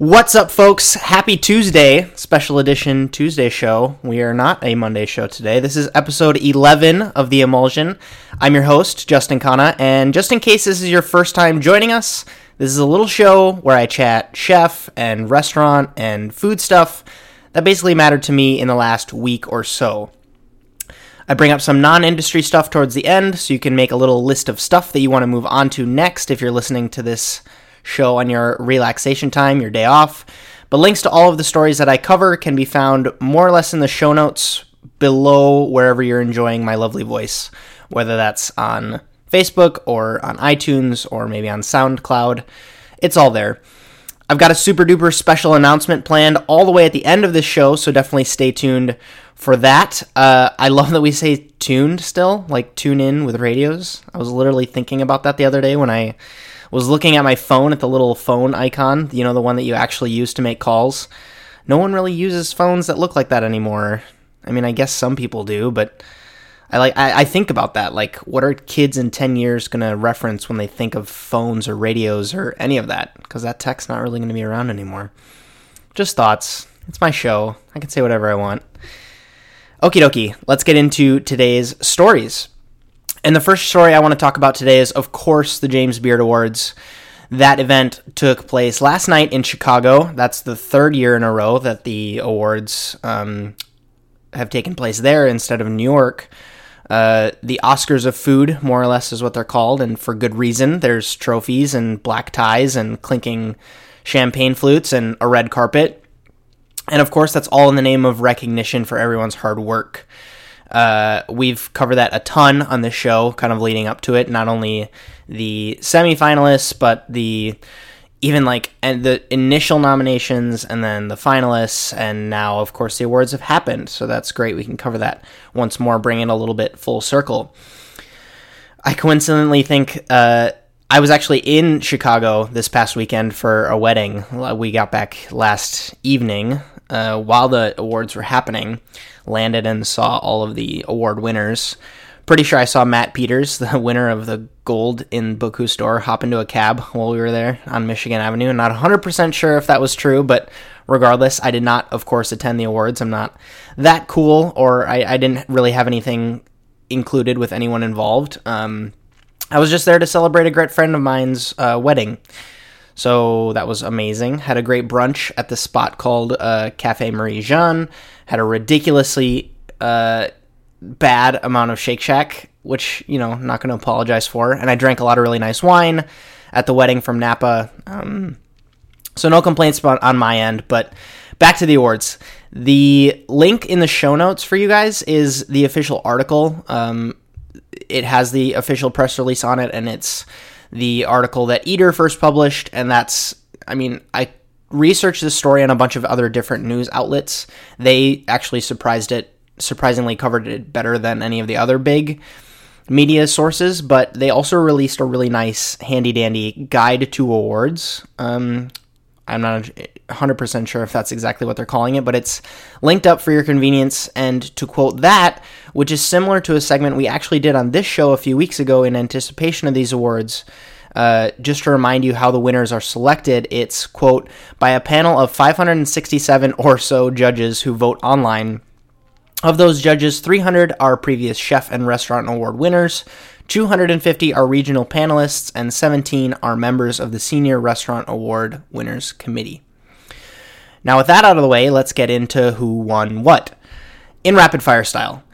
What's up, folks? Happy Tuesday, special edition Tuesday show. We are not a Monday show today. This is episode 11 of The Emulsion. I'm your host, Justin Khanna, and just in case this is your first time joining us, this is a little show where I chat chef and restaurant and food stuff that basically mattered to me in the last week or so. I bring up some non industry stuff towards the end so you can make a little list of stuff that you want to move on to next if you're listening to this show on your relaxation time, your day off. But links to all of the stories that I cover can be found more or less in the show notes below wherever you're enjoying my lovely voice, whether that's on Facebook or on iTunes or maybe on SoundCloud. It's all there. I've got a super duper special announcement planned all the way at the end of this show, so definitely stay tuned for that. Uh, I love that we say tuned still, like tune in with radios. I was literally thinking about that the other day when I was looking at my phone at the little phone icon, you know, the one that you actually use to make calls. No one really uses phones that look like that anymore. I mean, I guess some people do, but I like I, I think about that. Like, what are kids in ten years gonna reference when they think of phones or radios or any of that? Because that tech's not really gonna be around anymore. Just thoughts. It's my show. I can say whatever I want. Okie dokie. Let's get into today's stories. And the first story I want to talk about today is, of course, the James Beard Awards. That event took place last night in Chicago. That's the third year in a row that the awards um, have taken place there instead of New York. Uh, the Oscars of food, more or less, is what they're called, and for good reason. There's trophies and black ties and clinking champagne flutes and a red carpet. And of course, that's all in the name of recognition for everyone's hard work. Uh, we've covered that a ton on this show, kind of leading up to it. Not only the semifinalists, but the even like and the initial nominations and then the finalists. And now of course the awards have happened. So that's great. We can cover that once more bring it a little bit full circle. I coincidentally think uh, i was actually in chicago this past weekend for a wedding. We got back last evening uh, while the awards were happening landed and saw all of the award winners. Pretty sure I saw Matt Peters, the winner of the gold in Bocuse d'Or, hop into a cab while we were there on Michigan Avenue. I'm not 100% sure if that was true, but regardless, I did not, of course, attend the awards. I'm not that cool, or I, I didn't really have anything included with anyone involved. Um, I was just there to celebrate a great friend of mine's uh, wedding. So that was amazing. Had a great brunch at the spot called uh, Cafe Marie Jeanne. Had a ridiculously uh, bad amount of Shake Shack, which, you know, not going to apologize for. And I drank a lot of really nice wine at the wedding from Napa. Um, so no complaints on my end, but back to the awards. The link in the show notes for you guys is the official article. Um, it has the official press release on it, and it's the article that Eater first published, and that's, I mean, I researched this story on a bunch of other different news outlets. They actually surprised it, surprisingly covered it better than any of the other big media sources, but they also released a really nice, handy dandy guide to awards. Um, I'm not 100% sure if that's exactly what they're calling it, but it's linked up for your convenience. And to quote that, which is similar to a segment we actually did on this show a few weeks ago in anticipation of these awards, uh, just to remind you how the winners are selected, it's, quote, by a panel of 567 or so judges who vote online. Of those judges, 300 are previous chef and restaurant award winners, 250 are regional panelists, and 17 are members of the Senior Restaurant Award Winners Committee. Now, with that out of the way, let's get into who won what. In rapid fire style,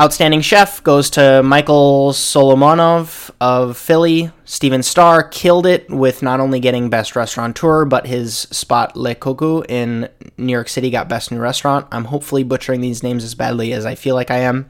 Outstanding Chef goes to Michael Solomonov of Philly. Stephen Starr killed it with not only getting Best Restaurateur, but his spot Le Coucou in New York City got Best New Restaurant. I'm hopefully butchering these names as badly as I feel like I am.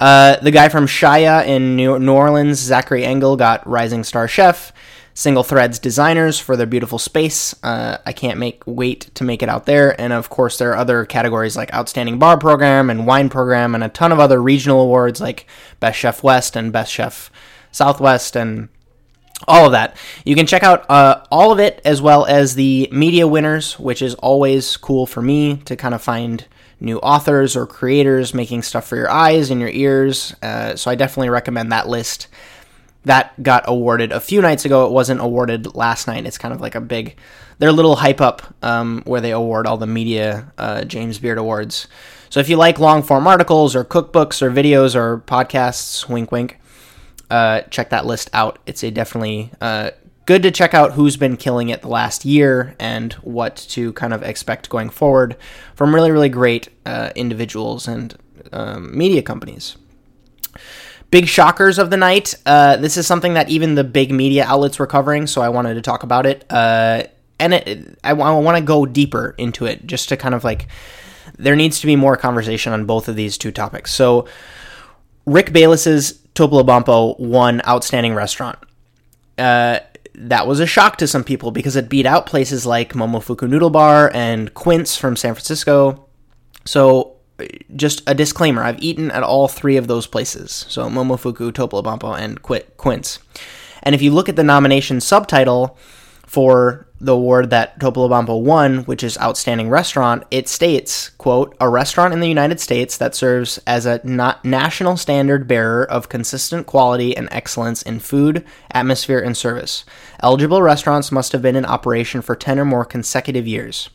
Uh, the guy from Shaya in New Orleans, Zachary Engel, got Rising Star Chef. Single Threads designers for their beautiful space. Uh, I can't make wait to make it out there. And of course, there are other categories like Outstanding Bar Program and Wine Program, and a ton of other regional awards like Best Chef West and Best Chef Southwest and all of that. You can check out uh, all of it as well as the media winners, which is always cool for me to kind of find new authors or creators making stuff for your eyes and your ears. Uh, so I definitely recommend that list. That got awarded a few nights ago. It wasn't awarded last night. It's kind of like a big their little hype up um, where they award all the media uh, James Beard Awards. So if you like long form articles or cookbooks or videos or podcasts, wink wink, uh, check that list out. It's a definitely uh, good to check out who's been killing it the last year and what to kind of expect going forward from really, really great uh, individuals and um, media companies. Big shockers of the night. Uh, this is something that even the big media outlets were covering, so I wanted to talk about it. Uh, and it, I, I want to go deeper into it just to kind of like, there needs to be more conversation on both of these two topics. So, Rick Bayless's Topolobampo won Outstanding Restaurant. Uh, that was a shock to some people because it beat out places like Momofuku Noodle Bar and Quince from San Francisco. So, just a disclaimer I've eaten at all three of those places. So, Momofuku, Topolobampo, and Quince. And if you look at the nomination subtitle for the award that Topolobampo won, which is Outstanding Restaurant, it states, quote, a restaurant in the United States that serves as a national standard bearer of consistent quality and excellence in food, atmosphere, and service. Eligible restaurants must have been in operation for 10 or more consecutive years.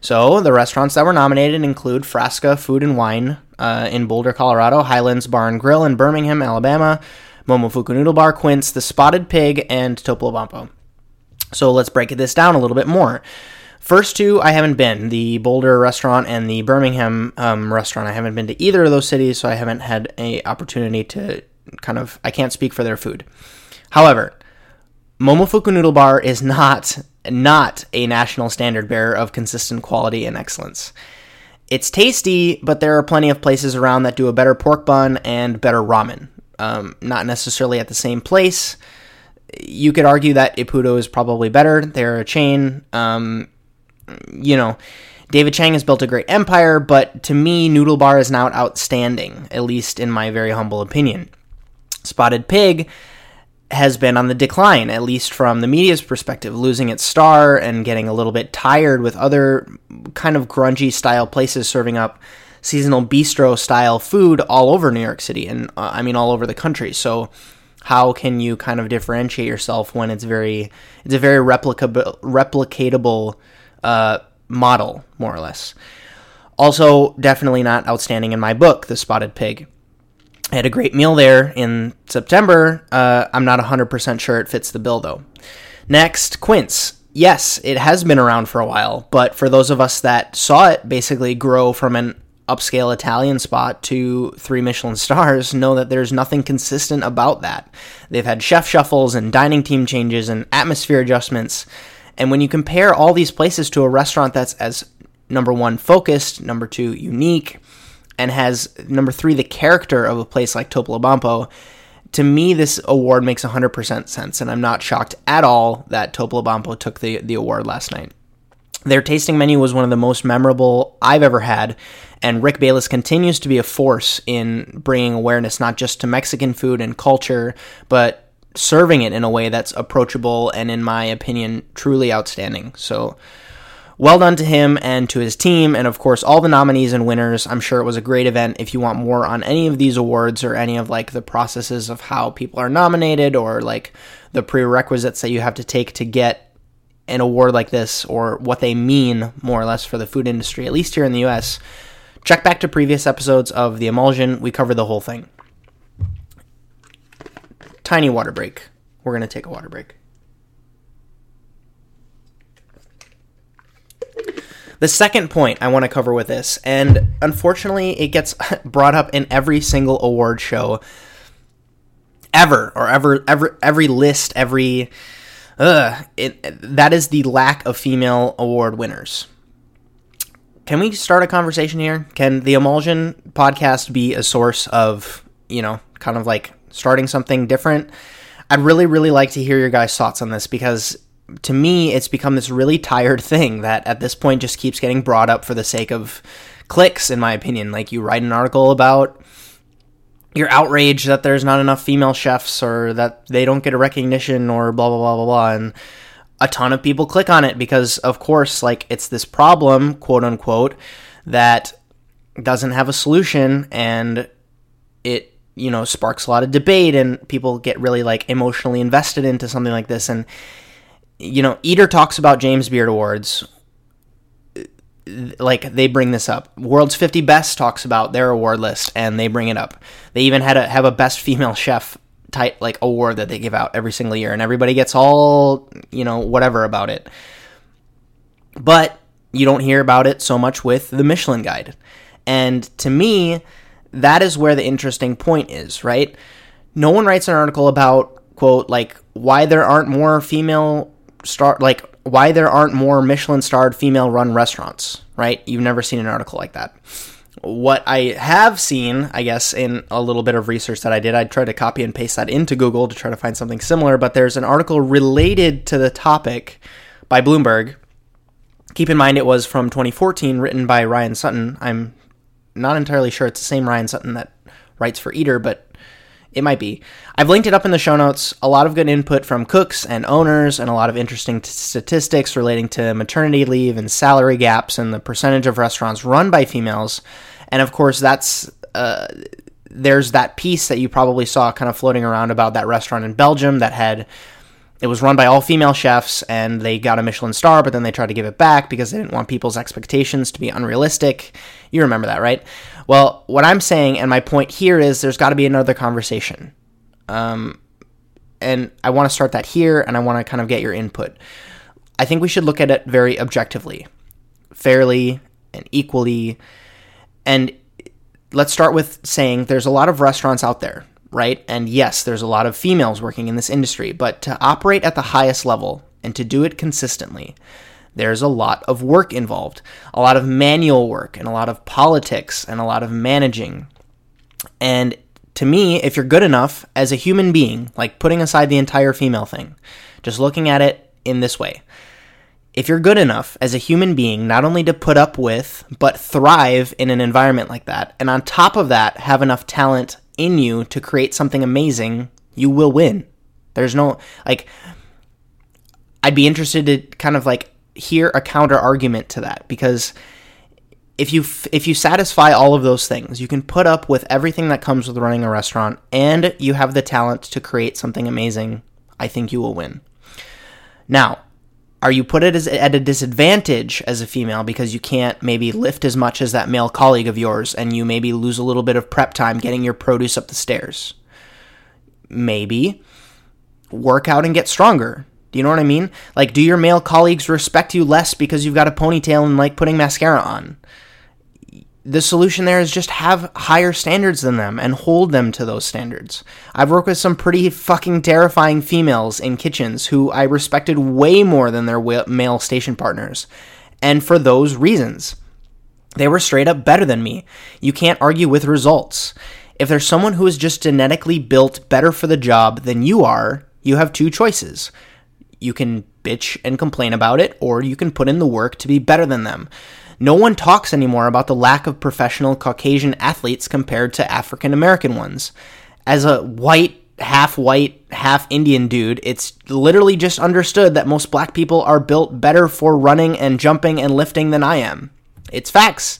So, the restaurants that were nominated include Frasca Food and Wine uh, in Boulder, Colorado, Highlands Bar and Grill in Birmingham, Alabama, Momofuku Noodle Bar, Quince, The Spotted Pig, and Topolobampo. So let's break this down a little bit more. First two, I haven't been. The Boulder restaurant and the Birmingham um, restaurant. I haven't been to either of those cities, so I haven't had a opportunity to kind of. I can't speak for their food. However, Momofuku Noodle Bar is not not a national standard bearer of consistent quality and excellence. It's tasty, but there are plenty of places around that do a better pork bun and better ramen. Um, not necessarily at the same place you could argue that Ippudo is probably better. They're a chain. Um, you know, David Chang has built a great empire, but to me, Noodle Bar is now outstanding, at least in my very humble opinion. Spotted Pig has been on the decline, at least from the media's perspective, losing its star and getting a little bit tired with other kind of grungy style places serving up seasonal bistro style food all over New York City and uh, I mean all over the country. So how can you kind of differentiate yourself when it's very it's a very replicable replicatable uh, model more or less also definitely not outstanding in my book the spotted pig i had a great meal there in september uh, i'm not 100% sure it fits the bill though next quince yes it has been around for a while but for those of us that saw it basically grow from an upscale Italian spot to three Michelin stars know that there's nothing consistent about that. They've had chef shuffles and dining team changes and atmosphere adjustments. And when you compare all these places to a restaurant that's as number one, focused, number two, unique, and has number three, the character of a place like Topolobampo, to me, this award makes 100% sense. And I'm not shocked at all that Topolobampo took the, the award last night. Their tasting menu was one of the most memorable I've ever had, and Rick Bayless continues to be a force in bringing awareness not just to Mexican food and culture, but serving it in a way that's approachable and, in my opinion, truly outstanding. So, well done to him and to his team, and of course, all the nominees and winners. I'm sure it was a great event. If you want more on any of these awards or any of like the processes of how people are nominated or like the prerequisites that you have to take to get an award like this or what they mean more or less for the food industry, at least here in the US, Check back to previous episodes of The Emulsion. We cover the whole thing. Tiny water break. We're going to take a water break. The second point I want to cover with this, and unfortunately, it gets brought up in every single award show ever, or ever, every every list, every. Uh, it, that is the lack of female award winners can we start a conversation here? Can the Emulsion podcast be a source of, you know, kind of like starting something different? I'd really, really like to hear your guys' thoughts on this because to me, it's become this really tired thing that at this point just keeps getting brought up for the sake of clicks, in my opinion. Like you write an article about your outrage that there's not enough female chefs or that they don't get a recognition or blah, blah, blah, blah, blah. And a ton of people click on it because, of course, like it's this problem, quote unquote, that doesn't have a solution and it, you know, sparks a lot of debate and people get really like emotionally invested into something like this. And you know, Eater talks about James Beard Awards. Like they bring this up. World's 50 Best talks about their award list, and they bring it up. They even had a have a best female chef type like award that they give out every single year, and everybody gets all you know whatever about it. But you don't hear about it so much with the Michelin Guide, and to me, that is where the interesting point is. Right? No one writes an article about quote like why there aren't more female star like why there aren't more Michelin starred female run restaurants, right? You've never seen an article like that. What I have seen, I guess, in a little bit of research that I did, I tried to copy and paste that into Google to try to find something similar, but there's an article related to the topic by Bloomberg. Keep in mind it was from 2014, written by Ryan Sutton. I'm not entirely sure it's the same Ryan Sutton that writes for Eater, but it might be. I've linked it up in the show notes. A lot of good input from cooks and owners, and a lot of interesting t- statistics relating to maternity leave and salary gaps and the percentage of restaurants run by females. And of course, that's. Uh, there's that piece that you probably saw kind of floating around about that restaurant in Belgium that had it was run by all female chefs and they got a Michelin star, but then they tried to give it back because they didn't want people's expectations to be unrealistic. You remember that, right? Well, what I'm saying, and my point here is there's got to be another conversation. Um, and I want to start that here and I want to kind of get your input. I think we should look at it very objectively, fairly, and equally. And let's start with saying there's a lot of restaurants out there right? And yes, there's a lot of females working in this industry, but to operate at the highest level and to do it consistently, there's a lot of work involved, a lot of manual work, and a lot of politics, and a lot of managing. And to me, if you're good enough as a human being, like putting aside the entire female thing, just looking at it in this way, if you're good enough as a human being not only to put up with, but thrive in an environment like that, and on top of that, have enough talent in you to create something amazing, you will win. There's no like I'd be interested to kind of like hear a counter argument to that because if you if you satisfy all of those things, you can put up with everything that comes with running a restaurant and you have the talent to create something amazing, I think you will win. Now, are you put at a disadvantage as a female because you can't maybe lift as much as that male colleague of yours and you maybe lose a little bit of prep time getting your produce up the stairs? Maybe work out and get stronger. Do you know what I mean? Like, do your male colleagues respect you less because you've got a ponytail and like putting mascara on? the solution there is just have higher standards than them and hold them to those standards. I've worked with some pretty fucking terrifying females in kitchens who I respected way more than their male station partners. And for those reasons, they were straight up better than me. You can't argue with results. If there's someone who is just genetically built better for the job than you are, you have two choices. You can bitch and complain about it, or you can put in the work to be better than them. No one talks anymore about the lack of professional Caucasian athletes compared to African American ones. As a white, half white, half Indian dude, it's literally just understood that most black people are built better for running and jumping and lifting than I am. It's facts.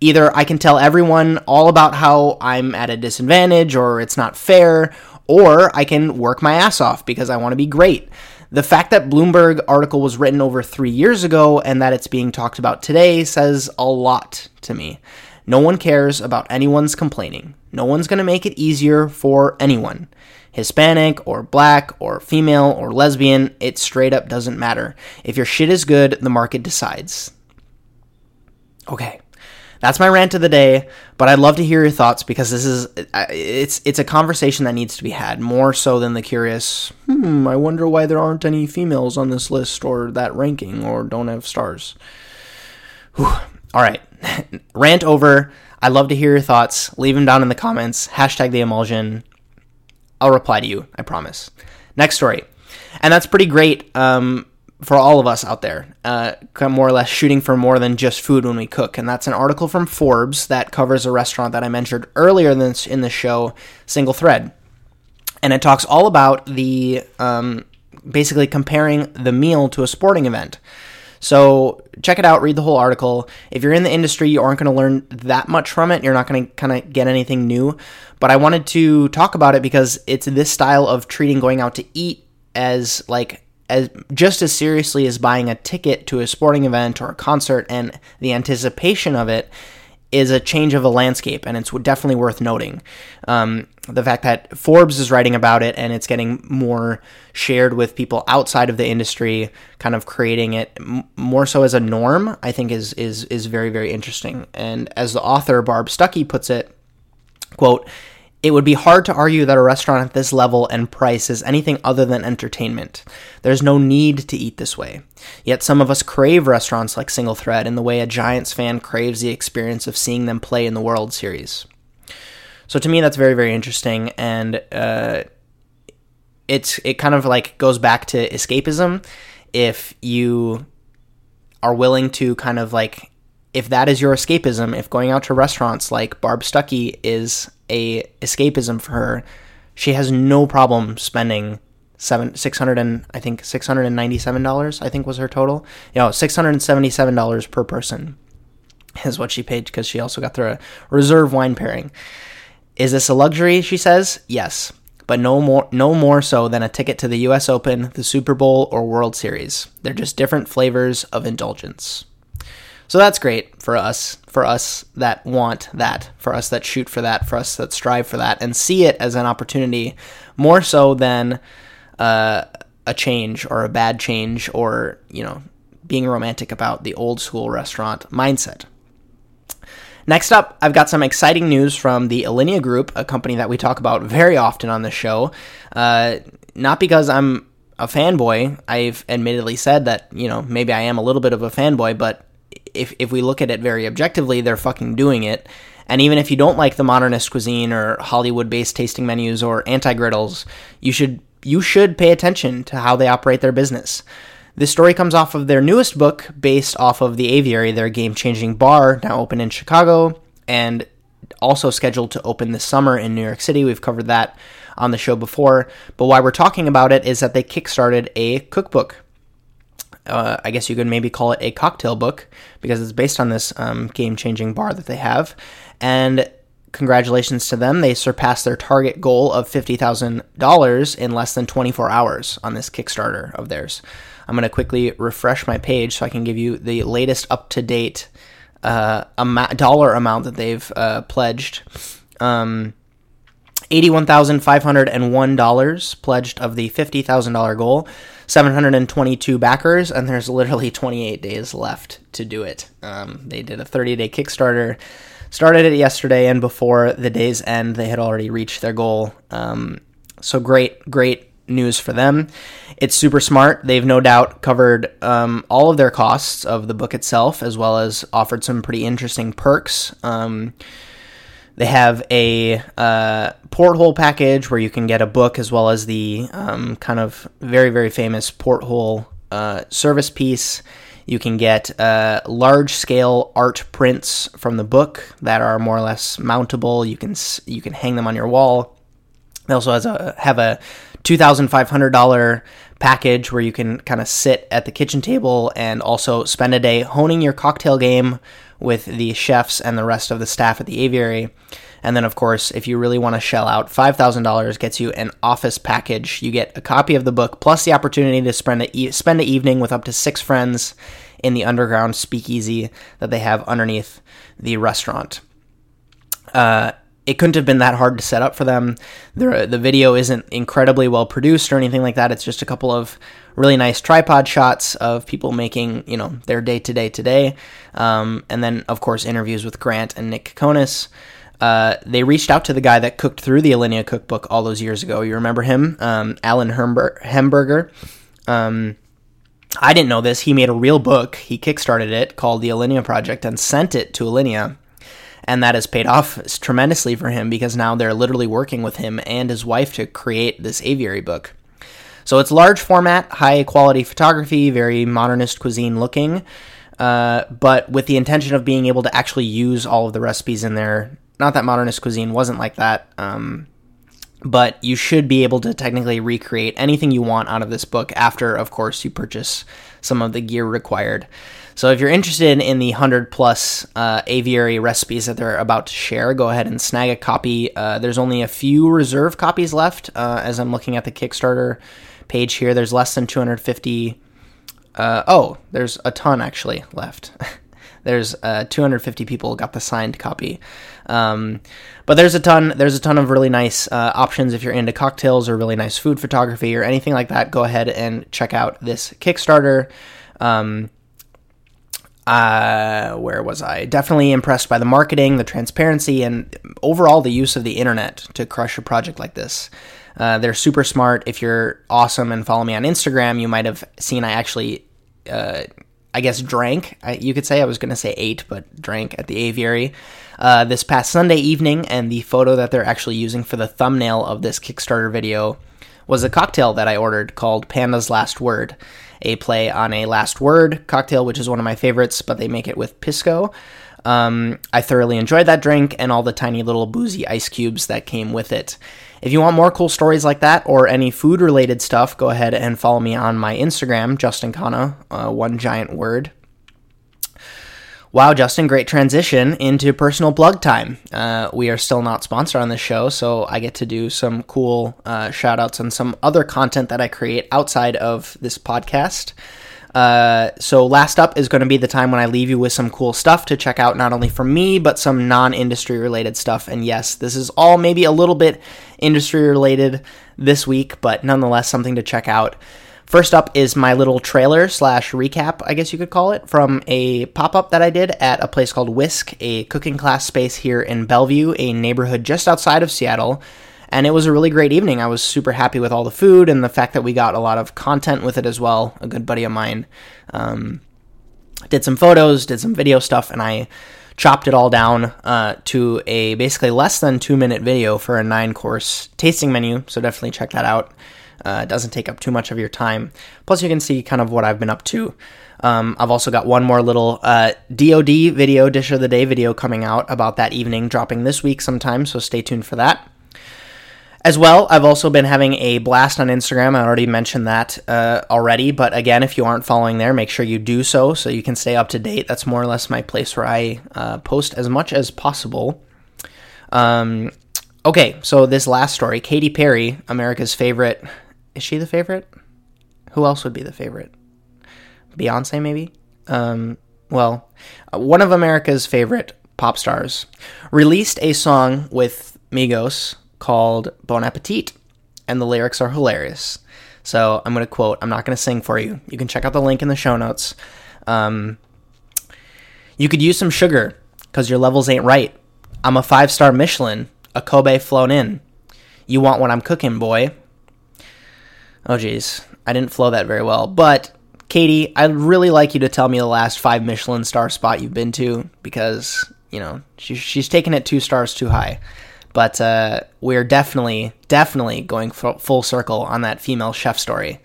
Either I can tell everyone all about how I'm at a disadvantage or it's not fair, or I can work my ass off because I want to be great. The fact that Bloomberg article was written over three years ago and that it's being talked about today says a lot to me. No one cares about anyone's complaining. No one's going to make it easier for anyone. Hispanic or black or female or lesbian, it straight up doesn't matter. If your shit is good, the market decides. Okay that's my rant of the day. But I'd love to hear your thoughts because this is it's it's a conversation that needs to be had more so than the curious. Hmm, I wonder why there aren't any females on this list or that ranking or don't have stars. Whew. All right, rant over. I'd love to hear your thoughts. Leave them down in the comments. Hashtag the emulsion. I'll reply to you. I promise. Next story, and that's pretty great. Um, for all of us out there, uh, more or less shooting for more than just food when we cook. And that's an article from Forbes that covers a restaurant that I mentioned earlier in the show, Single Thread. And it talks all about the um, basically comparing the meal to a sporting event. So check it out, read the whole article. If you're in the industry, you aren't going to learn that much from it. You're not going to kind of get anything new. But I wanted to talk about it because it's this style of treating going out to eat as like as just as seriously as buying a ticket to a sporting event or a concert, and the anticipation of it is a change of a landscape, and it's definitely worth noting. Um, the fact that Forbes is writing about it and it's getting more shared with people outside of the industry, kind of creating it m- more so as a norm, I think is is is very very interesting. And as the author Barb Stuckey puts it, quote. It would be hard to argue that a restaurant at this level and price is anything other than entertainment. There's no need to eat this way. Yet some of us crave restaurants like Single Thread in the way a Giants fan craves the experience of seeing them play in the World Series. So to me, that's very, very interesting, and uh, it's it kind of like goes back to escapism. If you are willing to kind of like if that is your escapism, if going out to restaurants like Barb Stuckey is a escapism for her, she has no problem spending seven six hundred and I think six hundred and ninety seven dollars. I think was her total. You know, six hundred and seventy seven dollars per person is what she paid because she also got the reserve wine pairing. Is this a luxury? She says yes, but no more no more so than a ticket to the U.S. Open, the Super Bowl, or World Series. They're just different flavors of indulgence. So that's great for us, for us that want that, for us that shoot for that, for us that strive for that, and see it as an opportunity more so than uh, a change or a bad change or, you know, being romantic about the old school restaurant mindset. Next up, I've got some exciting news from the Alinea Group, a company that we talk about very often on the show. Uh, not because I'm a fanboy. I've admittedly said that, you know, maybe I am a little bit of a fanboy, but if if we look at it very objectively, they're fucking doing it. And even if you don't like the modernist cuisine or Hollywood-based tasting menus or anti-griddles, you should you should pay attention to how they operate their business. This story comes off of their newest book, based off of The Aviary, their game-changing bar now open in Chicago and also scheduled to open this summer in New York City. We've covered that on the show before, but why we're talking about it is that they kickstarted a cookbook uh, I guess you could maybe call it a cocktail book because it's based on this um, game changing bar that they have. And congratulations to them. They surpassed their target goal of $50,000 in less than 24 hours on this Kickstarter of theirs. I'm going to quickly refresh my page so I can give you the latest up to date uh, dollar amount that they've uh, pledged. Um, $81,501 pledged of the $50,000 goal. 722 backers, and there's literally 28 days left to do it. Um, they did a 30 day Kickstarter, started it yesterday, and before the day's end, they had already reached their goal. Um, so great, great news for them. It's super smart. They've no doubt covered um, all of their costs of the book itself, as well as offered some pretty interesting perks. Um, they have a uh, porthole package where you can get a book as well as the um, kind of very, very famous porthole uh, service piece. You can get uh, large scale art prints from the book that are more or less mountable. You can you can hang them on your wall. They also has a have a two thousand five hundred dollar package where you can kind of sit at the kitchen table and also spend a day honing your cocktail game with the chefs and the rest of the staff at the aviary. And then, of course, if you really want to shell out, $5,000 gets you an office package. You get a copy of the book plus the opportunity to spend spend an evening with up to six friends in the underground speakeasy that they have underneath the restaurant. Uh, it couldn't have been that hard to set up for them. The, the video isn't incredibly well produced or anything like that. It's just a couple of really nice tripod shots of people making, you know, their day to day today. Um, and then, of course, interviews with Grant and Nick Kokonas. Uh, they reached out to the guy that cooked through the Alinea cookbook all those years ago. You remember him? Um, Allen Hermber- Hemberger. Um, I didn't know this. He made a real book. He kickstarted it called the Alinea Project and sent it to Alinea and that has paid off tremendously for him because now they're literally working with him and his wife to create this aviary book. So it's large format, high quality photography, very modernist cuisine looking, uh, but with the intention of being able to actually use all of the recipes in there. Not that modernist cuisine wasn't like that, um, but you should be able to technically recreate anything you want out of this book after, of course, you purchase some of the gear required. So if you're interested in the 100 plus uh, aviary recipes that they're about to share, go ahead and snag a copy. Uh, there's only a few reserve copies left uh, as I'm looking at the Kickstarter page here. There's less than 250. Uh, oh, there's a ton actually left. there's uh, 250 people got the signed copy. Um, but there's a ton. There's a ton of really nice uh, options if you're into cocktails or really nice food photography or anything like that. Go ahead and check out this Kickstarter. Um, uh, where was I? Definitely impressed by the marketing, the transparency, and overall the use of the internet to crush a project like this. Uh, they're super smart. If you're awesome and follow me on Instagram, you might have seen I actually, uh, I guess, drank. I, you could say I was going to say ate, but drank at the aviary uh, this past Sunday evening. And the photo that they're actually using for the thumbnail of this Kickstarter video was a cocktail that I ordered called Panda's Last Word a play on a last word cocktail, which is one of my favorites, but they make it with pisco. Um, I thoroughly enjoyed that drink and all the tiny little boozy ice cubes that came with it. If you want more cool stories like that or any food related stuff, go ahead and follow me on my Instagram, Justin Khanna, uh, one giant word. Wow, Justin, great transition into personal plug time. Uh, we are still not sponsored on this show, so I get to do some cool uh, shout outs on some other content that I create outside of this podcast. Uh, so, last up is going to be the time when I leave you with some cool stuff to check out, not only from me, but some non industry related stuff. And yes, this is all maybe a little bit industry related this week, but nonetheless something to check out. First up is my little trailer slash recap, I guess you could call it, from a pop up that I did at a place called Whisk, a cooking class space here in Bellevue, a neighborhood just outside of Seattle. And it was a really great evening. I was super happy with all the food and the fact that we got a lot of content with it as well. A good buddy of mine um, did some photos, did some video stuff, and I chopped it all down uh, to a basically less than two minute video for a nine course tasting menu. So definitely check that out. Uh, it doesn't take up too much of your time. Plus, you can see kind of what I've been up to. Um, I've also got one more little uh, DoD video, Dish of the Day video coming out about that evening, dropping this week sometime, so stay tuned for that. As well, I've also been having a blast on Instagram. I already mentioned that uh, already, but again, if you aren't following there, make sure you do so so you can stay up to date. That's more or less my place where I uh, post as much as possible. Um, okay, so this last story Katy Perry, America's favorite is she the favorite? Who else would be the favorite? Beyonce, maybe? Um, well, one of America's favorite pop stars released a song with Migos called Bon Appetit, and the lyrics are hilarious. So I'm going to quote, I'm not going to sing for you. You can check out the link in the show notes. Um, you could use some sugar because your levels ain't right. I'm a five star Michelin, a Kobe flown in. You want what I'm cooking, boy. Oh, geez. I didn't flow that very well. But, Katy, I'd really like you to tell me the last five Michelin star spot you've been to because, you know, she, she's taking it two stars too high. But uh, we're definitely, definitely going full circle on that female chef story.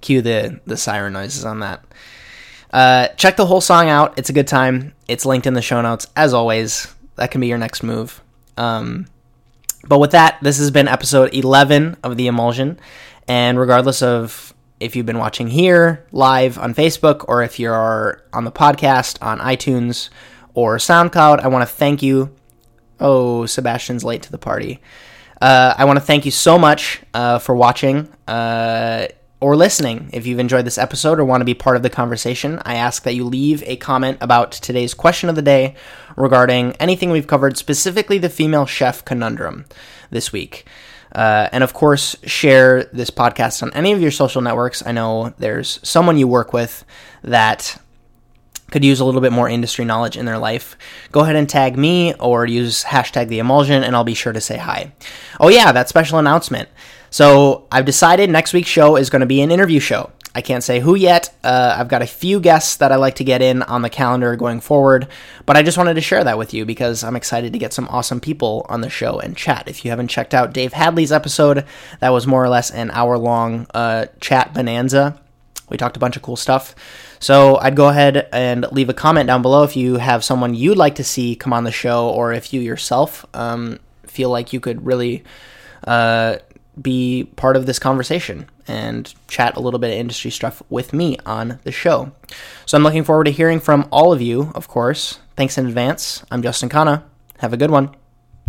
Cue the, the siren noises on that. Uh, check the whole song out. It's a good time. It's linked in the show notes. As always, that can be your next move. Um, but with that, this has been episode 11 of The Emulsion. And regardless of if you've been watching here live on Facebook or if you're on the podcast on iTunes or SoundCloud, I want to thank you. Oh, Sebastian's late to the party. Uh, I want to thank you so much uh, for watching uh, or listening. If you've enjoyed this episode or want to be part of the conversation, I ask that you leave a comment about today's question of the day regarding anything we've covered, specifically the female chef conundrum this week. Uh, and of course, share this podcast on any of your social networks. I know there's someone you work with that could use a little bit more industry knowledge in their life. Go ahead and tag me or use hashtag the emulsion, and I'll be sure to say hi. Oh, yeah, that special announcement. So I've decided next week's show is going to be an interview show. I can't say who yet. Uh, I've got a few guests that I like to get in on the calendar going forward, but I just wanted to share that with you because I'm excited to get some awesome people on the show and chat. If you haven't checked out Dave Hadley's episode, that was more or less an hour long uh, chat bonanza. We talked a bunch of cool stuff. So I'd go ahead and leave a comment down below if you have someone you'd like to see come on the show, or if you yourself um, feel like you could really. Uh, be part of this conversation and chat a little bit of industry stuff with me on the show. So I'm looking forward to hearing from all of you, of course. Thanks in advance. I'm Justin Khanna. Have a good one.